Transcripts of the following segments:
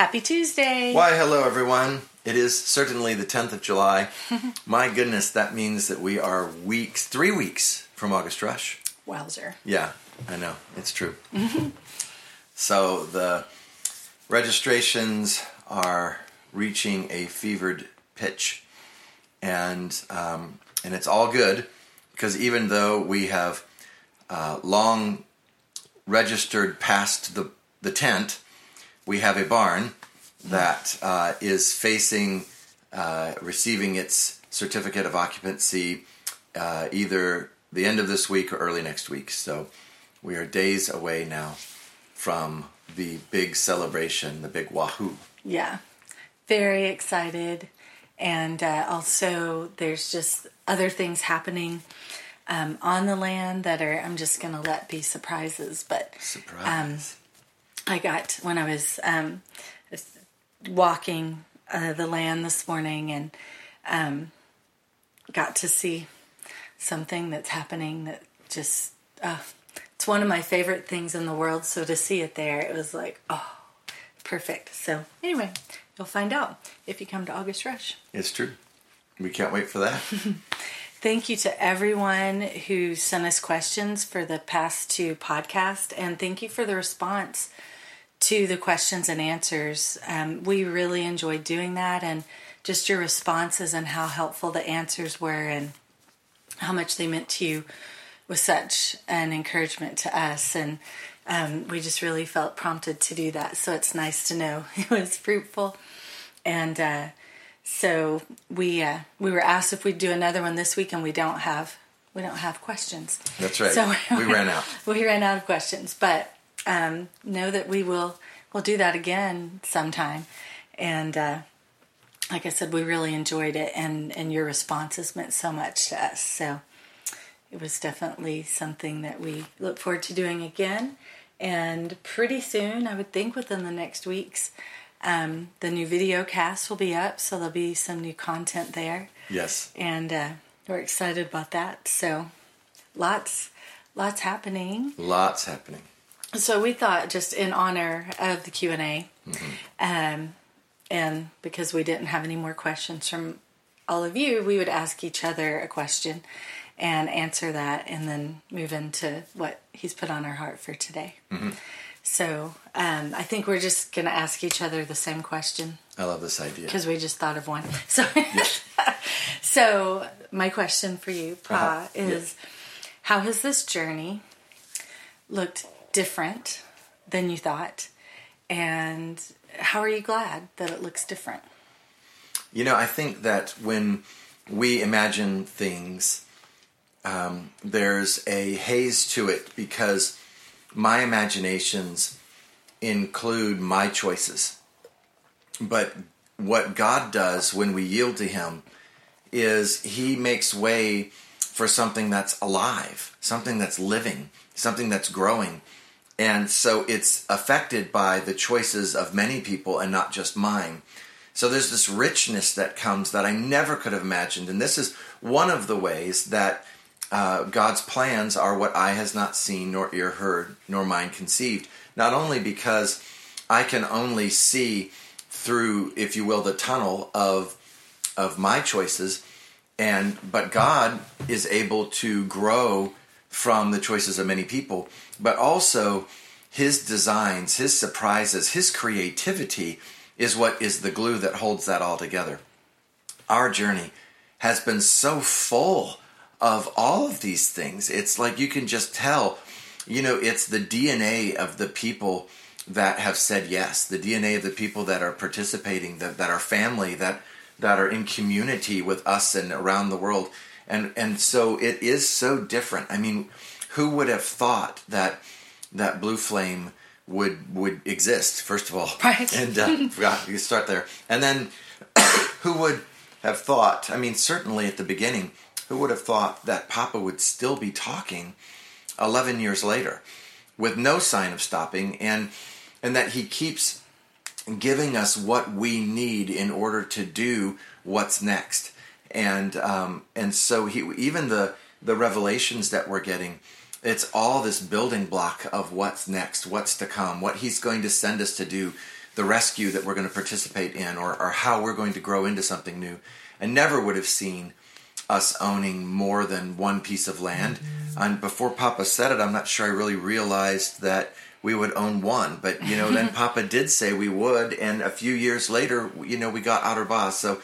Happy Tuesday. Why, hello, everyone. It is certainly the 10th of July. My goodness, that means that we are weeks, three weeks from August Rush. Wowzer. Yeah, I know. It's true. so the registrations are reaching a fevered pitch. And, um, and it's all good because even though we have uh, long registered past the, the tent, we have a barn that uh, is facing uh, receiving its certificate of occupancy uh, either the end of this week or early next week. So we are days away now from the big celebration, the big wahoo. Yeah. Very excited. And uh, also, there's just other things happening um, on the land that are, I'm just going to let be surprises. But Surprise. I got, when I was um, walking uh, the land this morning and um, got to see something that's happening that just, uh, it's one of my favorite things in the world. So to see it there, it was like, oh, perfect. So anyway, you'll find out if you come to August Rush. it's true. We can't wait for that. Thank you to everyone who sent us questions for the past two podcasts, and thank you for the response to the questions and answers. Um, we really enjoyed doing that, and just your responses and how helpful the answers were, and how much they meant to you was such an encouragement to us. And um, we just really felt prompted to do that. So it's nice to know it was fruitful. And uh, so we uh, we were asked if we'd do another one this week, and we don't have we don't have questions. That's right. So we ran out. we ran out of questions, but um, know that we will we'll do that again sometime. And uh, like I said, we really enjoyed it, and and your responses meant so much to us. So it was definitely something that we look forward to doing again. And pretty soon, I would think within the next weeks, um, the new video cast will be up, so there'll be some new content there Yes. and uh, we're excited about that. So, lots, lots happening. Lots happening. So we thought, just in honor of the Q and A, um, and because we didn't have any more questions from all of you, we would ask each other a question and answer that, and then move into what He's put on our heart for today. So um, I think we're just going to ask each other the same question I love this idea. because we just thought of one. So, so my question for you, Pa, Uh-huh. is how has this journey looked different than you thought, and how are you glad that it looks different? You know, I think that when we imagine things, um, there's a haze to it because my imaginations include my choices. But what God does when we yield to Him is He makes way for something that's alive, something that's living, something that's growing. And so it's affected by the choices of many people and not just mine. So there's this richness that comes that I never could have imagined. And this is one of the ways that uh, God's plans are what eye has not seen, nor ear heard, nor mind conceived. Not only because I can only see through, if you will, the tunnel of of my choices, and but God is able to grow from the choices of many people, but also His designs, His surprises, His creativity is what is the glue that holds that all together. Our journey has been so full of all of these things. It's like you can just tell, you know, it's the DNA of the people that have said yes, the DNA of the people that are participating, that, that are family, that that are in community with us and around the world. And and so it is so different. I mean, who would have thought that that blue flame would would exist first of all Right. and uh, forgot you start there and then who would have thought i mean certainly at the beginning who would have thought that papa would still be talking 11 years later with no sign of stopping and and that he keeps giving us what we need in order to do what's next and um, and so he even the the revelations that we're getting it's all this building block of what's next what's to come what he's going to send us to do the rescue that we're going to participate in or, or how we're going to grow into something new. I never would have seen us owning more than one piece of land. Mm-hmm. And before Papa said it, I'm not sure I really realized that we would own one. But you know, then Papa did say we would, and a few years later, you know, we got Outer Boss. So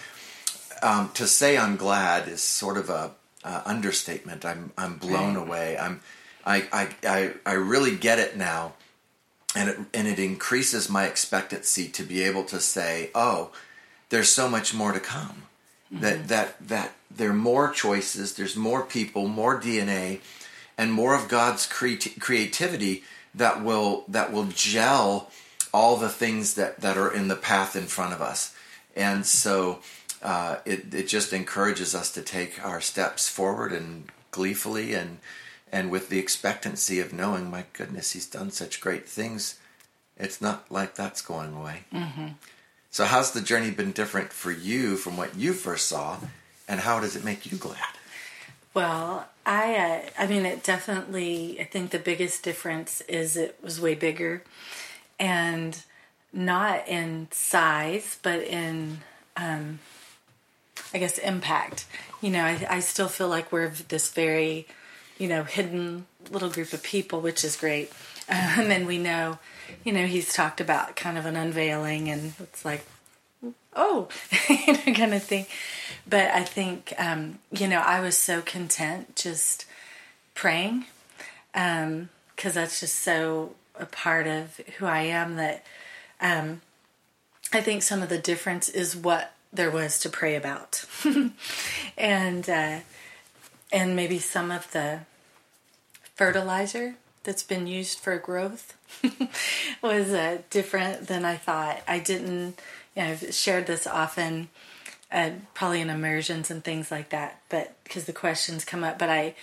um, to say I'm glad is sort of a uh, understatement. I'm I'm blown right. away. I'm I, I I I really get it now, and it and it increases my expectancy to be able to say, oh, there's so much more to come. Mm-hmm. That that that there are more choices. There's more people, more DNA, and more of God's cre- creativity that will that will gel all the things that that are in the path in front of us. And so uh, it it just encourages us to take our steps forward and gleefully and and with the expectancy of knowing, my goodness, he's done such great things. It's not like that's going away. Mm-hmm. So, how's the journey been different for you from what you first saw, and how does it make you glad? Well, I uh, I mean, it definitely. I think the biggest difference is it was way bigger, and not in size, but in um, I guess impact. You know, I, I still feel like we're this very, you know, hidden little group of people, which is great. Um, and we know, you know, he's talked about kind of an unveiling, and it's like, oh, you know, kind of thing. But I think, um, you know, I was so content just praying, because um, that's just so a part of who I am that um, I think some of the difference is what there was to pray about, and uh, and maybe some of the fertilizer that's been used for growth was uh, different than I thought. I didn't. Know, I've shared this often, uh, probably in immersions and things like that, but because the questions come up. But I,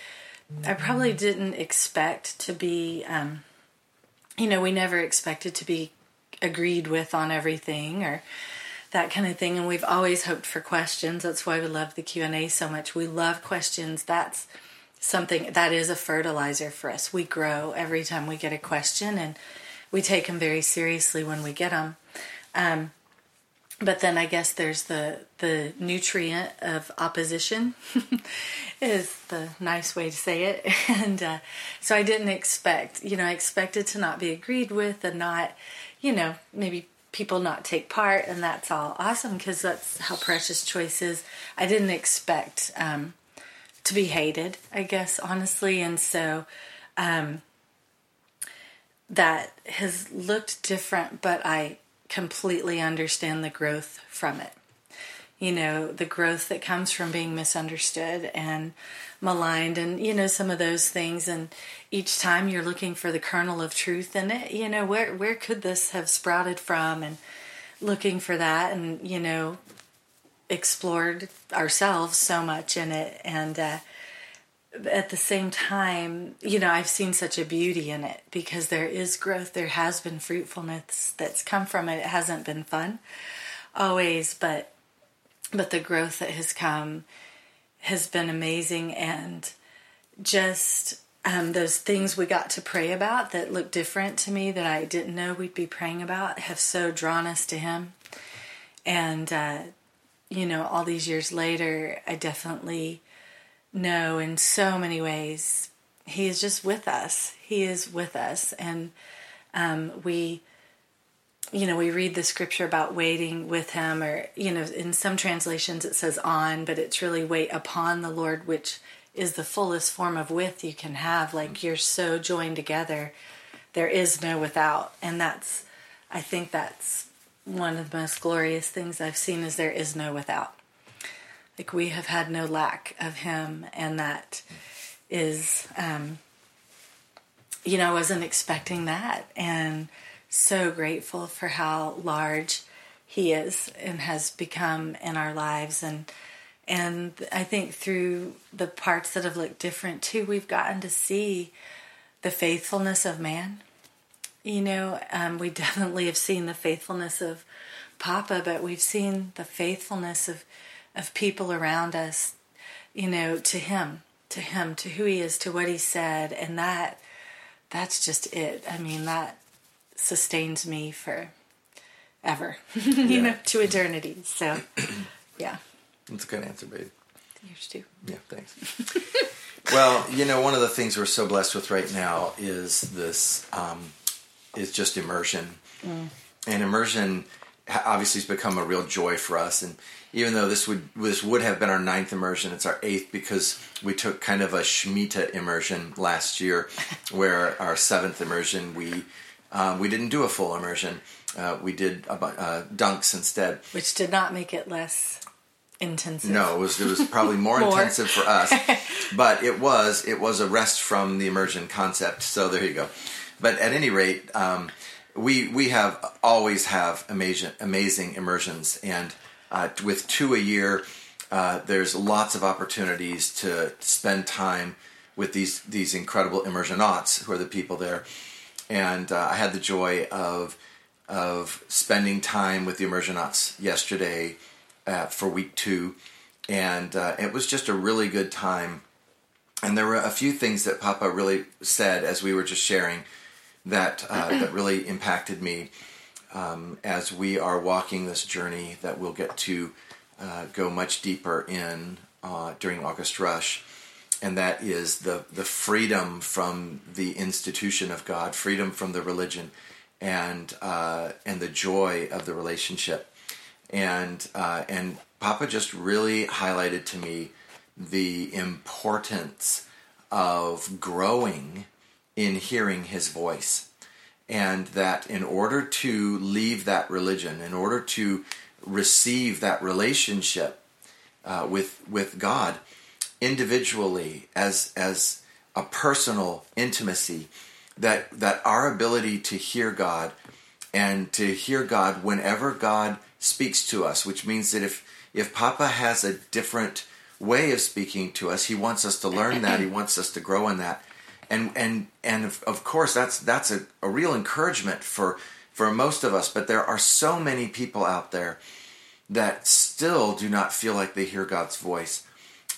I probably didn't expect to be. Um, you know, we never expected to be agreed with on everything or that kind of thing and we've always hoped for questions that's why we love the q&a so much we love questions that's something that is a fertilizer for us we grow every time we get a question and we take them very seriously when we get them um, but then i guess there's the the nutrient of opposition is the nice way to say it and uh, so i didn't expect you know i expected to not be agreed with and not you know maybe people not take part, and that's all awesome because that's how Precious Choice is. I didn't expect um, to be hated, I guess, honestly, and so um, that has looked different, but I completely understand the growth from it. You know, the growth that comes from being misunderstood and maligned and you know some of those things. And each time you're looking for the kernel of truth in it you know where where could this have sprouted from? And looking for that and you know explored ourselves so much in it. And uh, at the same time you know i've seen such a beauty in it because there is growth there has been fruitfulness that's come from it it hasn't been fun always but but the growth that has come has been amazing and just um, those things we got to pray about that look different to me that I didn't know we'd be praying about have so drawn us to Him. And, uh, you know, all these years later, I definitely know in so many ways He is just with us. He is with us. And um, we you know, we read the scripture about waiting with him, or, you know, in some translations it says on, but it's really wait upon the Lord, which is the fullest form of with you can have. Like you're so joined together, there is no without. And that's, I think that's one of the most glorious things I've seen is there is no without. Like we have had no lack of him, and that is, um, you know, I wasn't expecting that. And, so grateful for how large he is and has become in our lives and and I think through the parts that have looked different too, we've gotten to see the faithfulness of man. You know, um, we definitely have seen the faithfulness of Papa, but we've seen the faithfulness of of people around us. You know, to him, to him, to who he is, to what he said, and that that's just it. I mean that sustains me for ever, you know, to eternity. So, yeah. That's a good answer, babe. Yours too. Yeah, thanks. well, you know, one of the things we're so blessed with right now is this um, is just immersion, mm. and immersion obviously has become a real joy for us. And even though this would this would have been our ninth immersion, it's our eighth because we took kind of a Shemitah immersion last year, where our seventh immersion we um, we didn't do a full immersion. Uh, we did uh, dunks instead, which did not make it less intensive. No, it was it was probably more, more. intensive for us, but it was it was a rest from the immersion concept. So there you go. But at any rate, um, we we have always have amazing amazing immersions, and uh, with two a year, uh, there's lots of opportunities to spend time with these these incredible immersionauts who are the people there. And uh, I had the joy of of spending time with the immersionauts yesterday uh, for week two, and uh, it was just a really good time. And there were a few things that Papa really said as we were just sharing that uh, that really impacted me um, as we are walking this journey that we'll get to uh, go much deeper in uh, during August Rush, and that is the the freedom from the institution of God, freedom from the religion, and uh, and the joy of the relationship, and uh, and Papa just really highlighted to me the importance of growing in hearing his voice. And that in order to leave that religion, in order to receive that relationship uh, with, with God individually as, as a personal intimacy, that, that our ability to hear God and to hear God whenever God speaks to us, which means that if, if Papa has a different way of speaking to us, he wants us to learn that, he wants us to grow in that and and and of course that's that's a, a real encouragement for for most of us but there are so many people out there that still do not feel like they hear god's voice.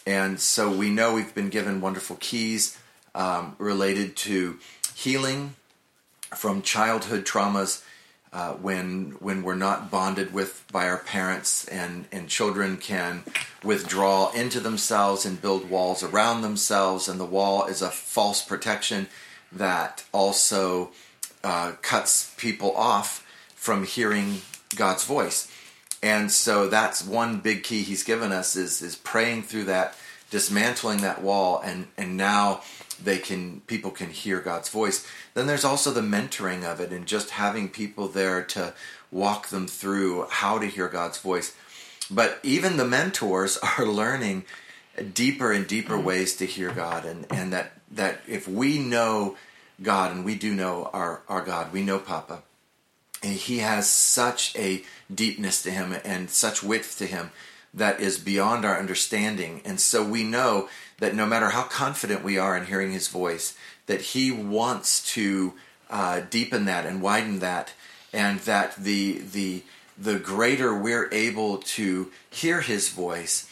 And so we know we've been given wonderful keys um, related to healing from childhood traumas uh, when when we're not bonded with by our parents and and children can withdraw into themselves and build walls around themselves and the wall is a false protection that also uh, cuts people off from hearing God's voice. And so that's one big key he's given us is is praying through that dismantling that wall and and now they can people can hear God's voice. Then there's also the mentoring of it and just having people there to walk them through how to hear God's voice. But even the mentors are learning deeper and deeper mm-hmm. ways to hear God and, and that that if we know God and we do know our, our God, we know Papa. And he has such a deepness to him and such width to him that is beyond our understanding. And so we know that no matter how confident we are in hearing his voice, that he wants to uh, deepen that and widen that, and that the the the greater we're able to hear his voice,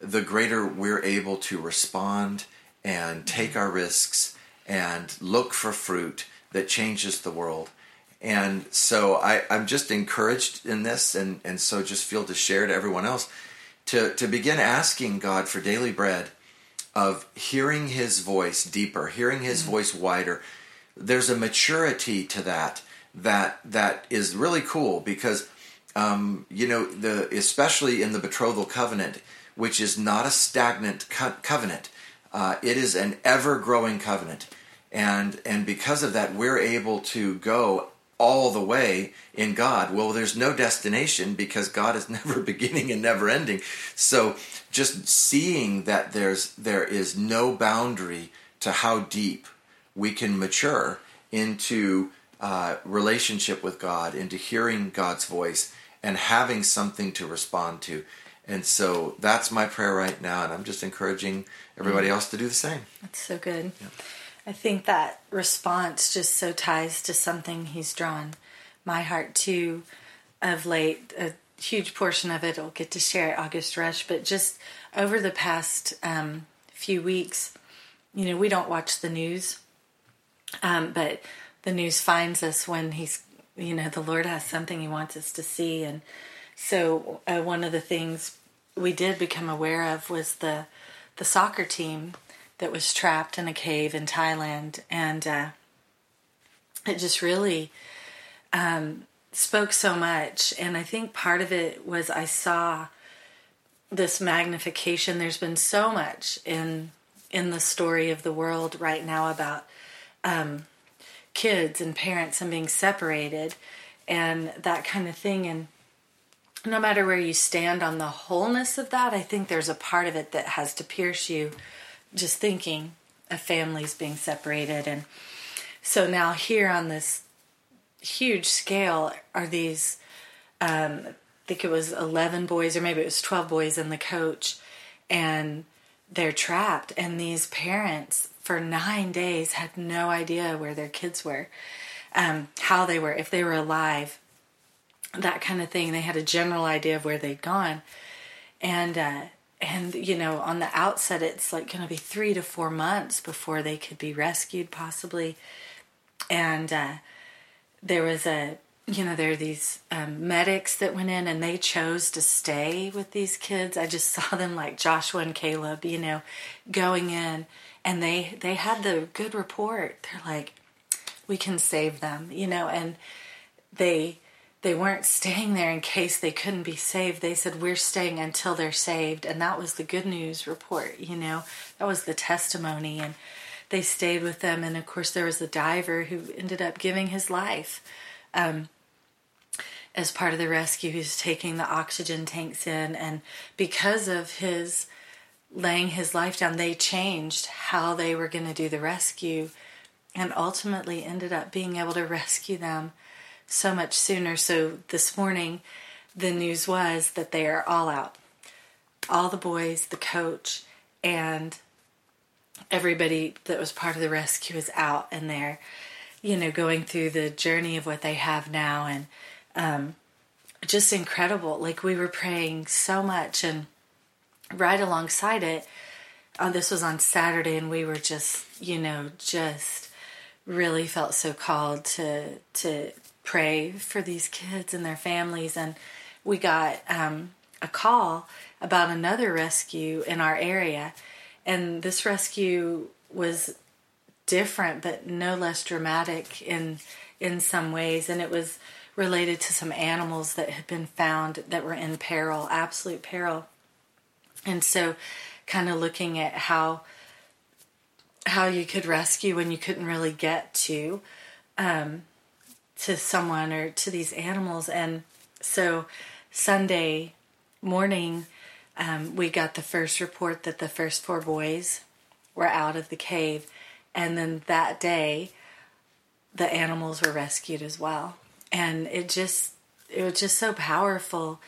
the greater we're able to respond and take our risks and look for fruit that changes the world. And so I, I'm just encouraged in this, and, and so just feel to share to everyone else to, to begin asking God for daily bread of hearing his voice deeper, hearing his mm-hmm. voice wider. There's a maturity to that that that is really cool because um, you know the especially in the betrothal covenant, which is not a stagnant co- covenant. Uh, it is an ever growing covenant, and and because of that, we're able to go all the way in God. Well, there's no destination because God is never beginning and never ending. So just seeing that there's there is no boundary to how deep we can mature into uh, relationship with God, into hearing God's voice, and having something to respond to. And so that's my prayer right now, and I'm just encouraging everybody mm. else to do the same. That's so good. Yeah. I think that response just so ties to something he's drawn my heart to of late. A huge portion of it I'll get to share at August Rush, but just over the past um, few weeks, you know, we don't watch the news, um, but the news finds us when he's you know, the Lord has something He wants us to see. And so, uh, one of the things we did become aware of was the the soccer team that was trapped in a cave in Thailand, and uh, it just really um, spoke so much. And I think part of it was I saw this magnification. There's been so much in in the story of the world right now about um, kids and parents and being separated and that kind of thing. And no matter where you stand on the wholeness of that, I think there's a part of it that has to pierce you just thinking of families being separated. And so now, here on this huge scale, are these, um, I think it was 11 boys, or maybe it was 12 boys in the coach, and they're trapped. And these parents, for nine days, had no idea where their kids were, um, how they were, if they were alive, that kind of thing. They had a general idea of where they'd gone. And, uh, and you know on the outset it's like going to be three to four months before they could be rescued possibly. And uh, there was a you know there are these um, medics that went in and they chose to stay with these kids. I just saw them like joshua and caleb you know going in and they they had the good report. They're like we can save them you know and they they weren't staying there in case they couldn't be saved. They said, We're staying until they're saved. And that was the good news report, you know, that was the testimony. And they stayed with them. And of course, there was a diver who ended up giving his life um, as part of the rescue. He was taking the oxygen tanks in. And because of his laying his life down, they changed how they were going to do the rescue and ultimately ended up being able to rescue them so much sooner. So this morning, the news was that they are all out. All the boys, the coach, and everybody that was part of the rescue is out and they're, you know, going through the journey of what they have now and um, just incredible. Like we were praying so much and right alongside it, uh, this was on Saturday and we were just, you know, just really felt so called to to pray for these kids and their families. And we got um, a call about another rescue in our area. And this rescue was different, but no less dramatic in in some ways. And it was related to some animals that had been found that were in peril, absolute peril. And so, kind of looking at how how you could rescue when you couldn't really get to um, to someone or to these animals. And so Sunday morning, um, we got the first report that the first four boys were out of the cave. And then that day, the animals were rescued as well. And it just, it was just so powerful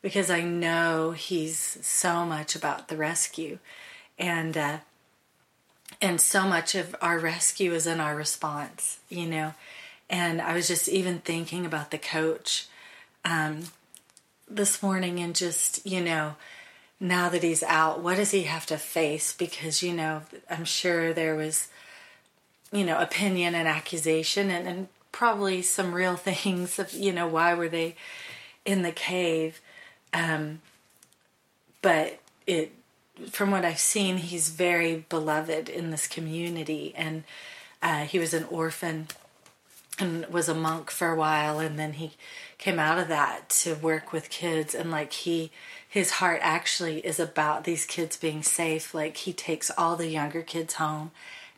because I know he's so much about the rescue. And, uh, and so much of our rescue is in our response, you know. And I was just even thinking about the coach um, this morning and just, you know, now that he's out, what does he have to face? Because, you know, I'm sure there was, you know, opinion and accusation and, and probably some real things of, you know, why were they in the cave? Um, but it, from what I've seen, he's very beloved in this community. And uh, he was an orphan and was a monk for a while and then he came out of that to work with kids and like he his heart actually is about these kids being safe. Like he takes all the younger kids home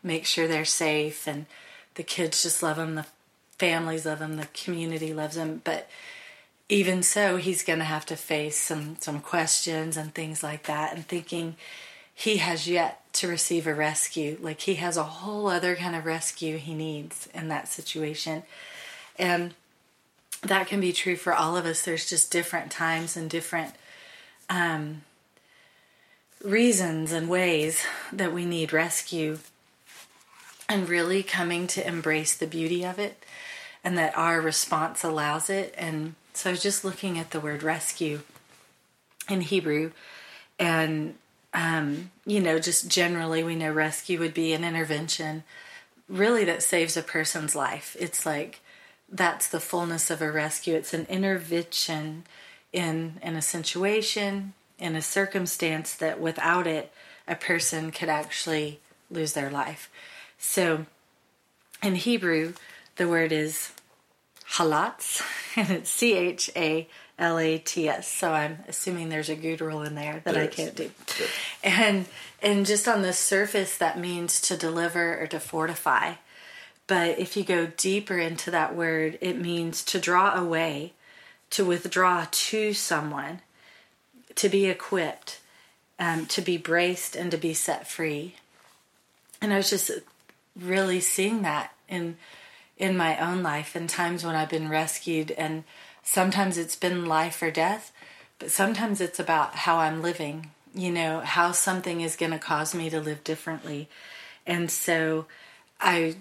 makes sure they're safe and the kids just love him the families love him the community loves him. But even so he's going to have to face some some questions and things like that and thinking he has yet to receive a rescue. Like he has a whole other kind of rescue he needs in that situation. And that can be true for all of us. There's just different times and different um, reasons and ways that we need rescue. And really coming to embrace the beauty of it and that our response allows it. And so I was just looking at the word rescue in Hebrew and um, you know, just generally, we know rescue would be an intervention really that saves a person's life. It's like that's the fullness of a rescue. It's an intervention in in a situation, in a circumstance that without it, a person could actually lose their life. So, in Hebrew, the word is halats, and it's C H A L A T S. So I'm assuming there's a guttural in there that There's. I can't do. And and just on the surface, that means to deliver or to fortify. But if you go deeper into that word, it means to draw away, to withdraw to someone, to be equipped, um, to be braced, and to be set free. And I was just really seeing that in in my own life in times when I've been rescued and sometimes it's been life or death, but sometimes it's about how I'm living, you know, how something is going to cause me to live differently. And so I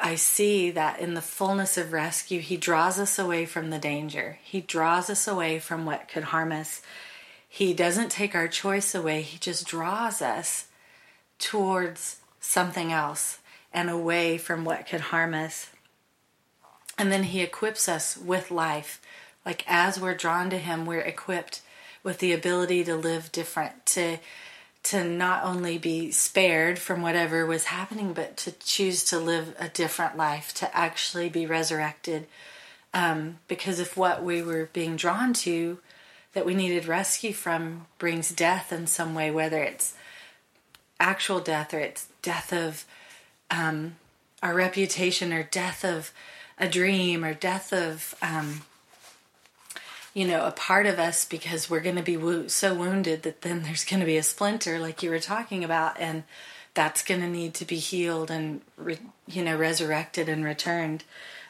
I see that in the fullness of rescue, he draws us away from the danger. He draws us away from what could harm us. He doesn't take our choice away. He just draws us towards something else and away from what could harm us. And then he equips us with life. Like as we're drawn to him, we're equipped with the ability to live different, to to not only be spared from whatever was happening, but to choose to live a different life, to actually be resurrected. Um, because if what we were being drawn to, that we needed rescue from, brings death in some way, whether it's actual death or it's death of um, our reputation or death of a dream or death of um, you know a part of us because we're going to be wo- so wounded that then there's going to be a splinter like you were talking about and that's going to need to be healed and re- you know resurrected and returned.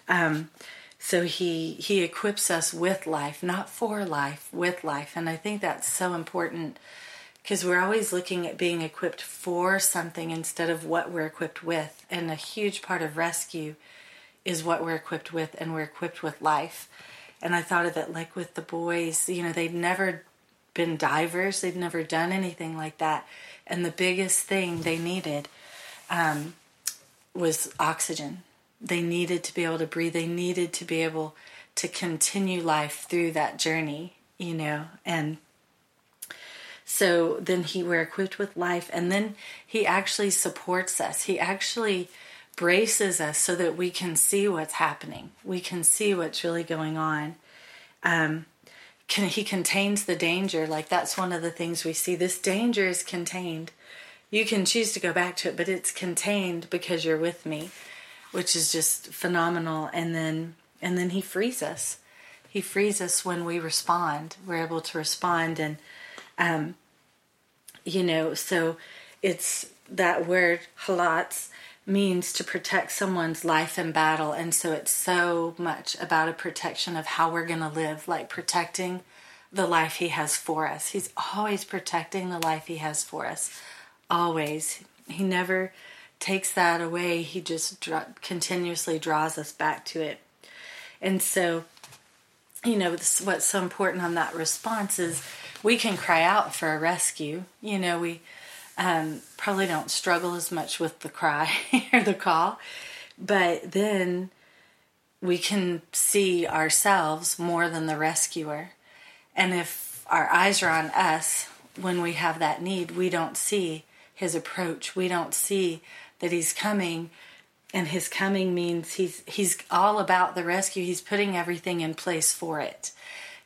Um, so he he equips us with life not for life with life. And i think that's so important because we're always looking at being equipped for something instead of what we're equipped with. And a huge part of rescue is what we're equipped with and we're equipped with life. And i thought of it like with the boys you know they'd never been divers they'd never done anything like that. And the biggest thing they needed um, was oxygen. They needed to be able to breathe. They needed to be able to continue life through that journey you know? And so then he we're equipped with life. And then he actually supports us. He actually braces us so that we can see what's happening. We can see what's really going on. Um, can, he contains the danger. Like that's one of the things we see. This danger is contained. You can choose to go back to it but it's contained because you're with me which is just phenomenal. And then and then he frees us. He frees us when we respond. We're able to respond. And um, you know, so it's that word halats means to protect someone's life in battle. And so it's so much about a protection of how we're going to live, like protecting the life He has for us. He's always protecting the life He has for us. Always. He never takes that away, He just continuously draws us back to it. And so, you know, what's so important on that response is we can cry out for a rescue. You know, we um, probably don't struggle as much with the cry or the call, but then we can see ourselves more than the rescuer. And if our eyes are on us when we have that need, we don't see his approach. We don't see that he's coming and his coming means he's he's all about the rescue. He's putting everything in place for it.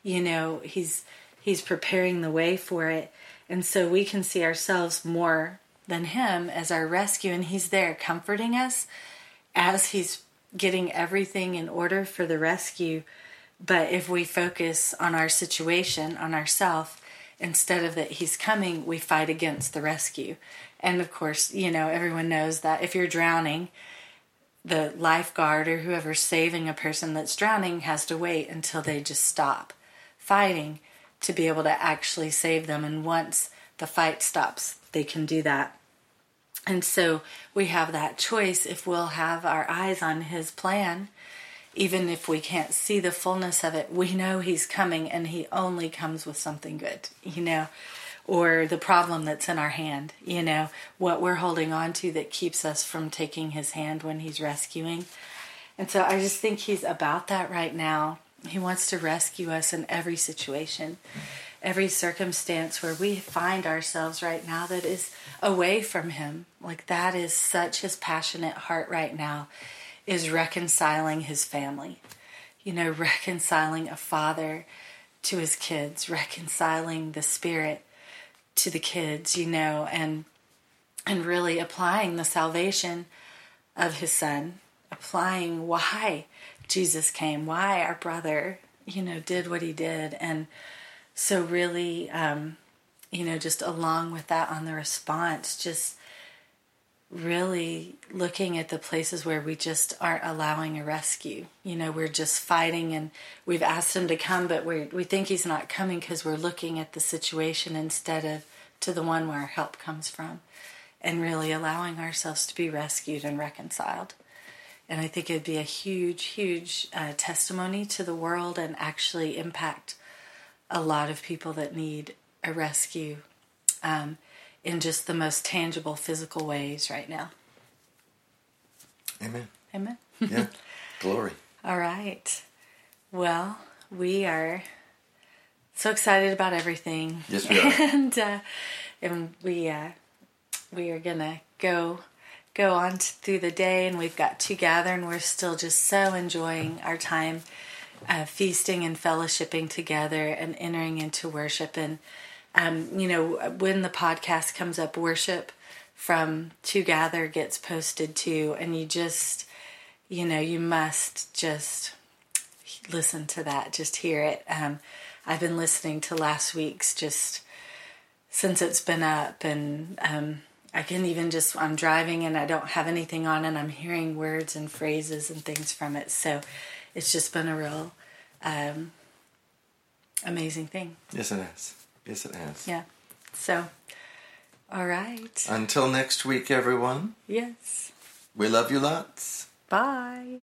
You know, he's he's preparing the way for it. And so we can see ourselves more than him as our rescue and he's there comforting us as he's getting everything in order for the rescue. But if we focus on our situation, on ourself, instead of that he's coming, we fight against the rescue. And of course, you know, everyone knows that if you're drowning, the lifeguard or whoever's saving a person that's drowning has to wait until they just stop fighting to be able to actually save them. And once the fight stops, they can do that. And so we have that choice if we'll have our eyes on his plan, even if we can't see the fullness of it, we know he's coming and he only comes with something good, you know, or the problem that's in our hand, you know, what we're holding on to that keeps us from taking his hand when he's rescuing. And so I just think he's about that right now. He wants to rescue us in every situation, every circumstance where we find ourselves right now that is away from him. Like that is such his passionate heart right now is reconciling his family. You know, reconciling a father to his kids, reconciling the spirit to the kids, you know, and and really applying the salvation of his son, applying why Jesus came, why our brother, you know, did what he did. And so, really, um, you know, just along with that on the response, just really looking at the places where we just aren't allowing a rescue. You know, we're just fighting and we've asked him to come, but we we think he's not coming because we're looking at the situation instead of to the one where help comes from and really allowing ourselves to be rescued and reconciled. And I think it'd be a huge, huge uh, testimony to the world and actually impact a lot of people that need a rescue um, in just the most tangible physical ways right now. Amen. Amen. Yeah. Glory. All right. Well, we are so excited about everything. Yes, we are. and uh, and we uh, we are gonna go go on t- through the day, and we've got to gather, and we're still just so enjoying our time uh, feasting and fellowshipping together and entering into worship. And um, you know, when the podcast comes up, worship from To Gather gets posted too, and you just you know you must just listen to that, just hear it. Um, I've been listening to last week's just since it's been up, and um, I can even just I'm driving and I don't have anything on, and I'm hearing words and phrases and things from it. So it's just been a real um, amazing thing. Yes, it has. Yes, it has. Yeah. So, all right. Until next week, everyone. Yes. We love you lots. Bye.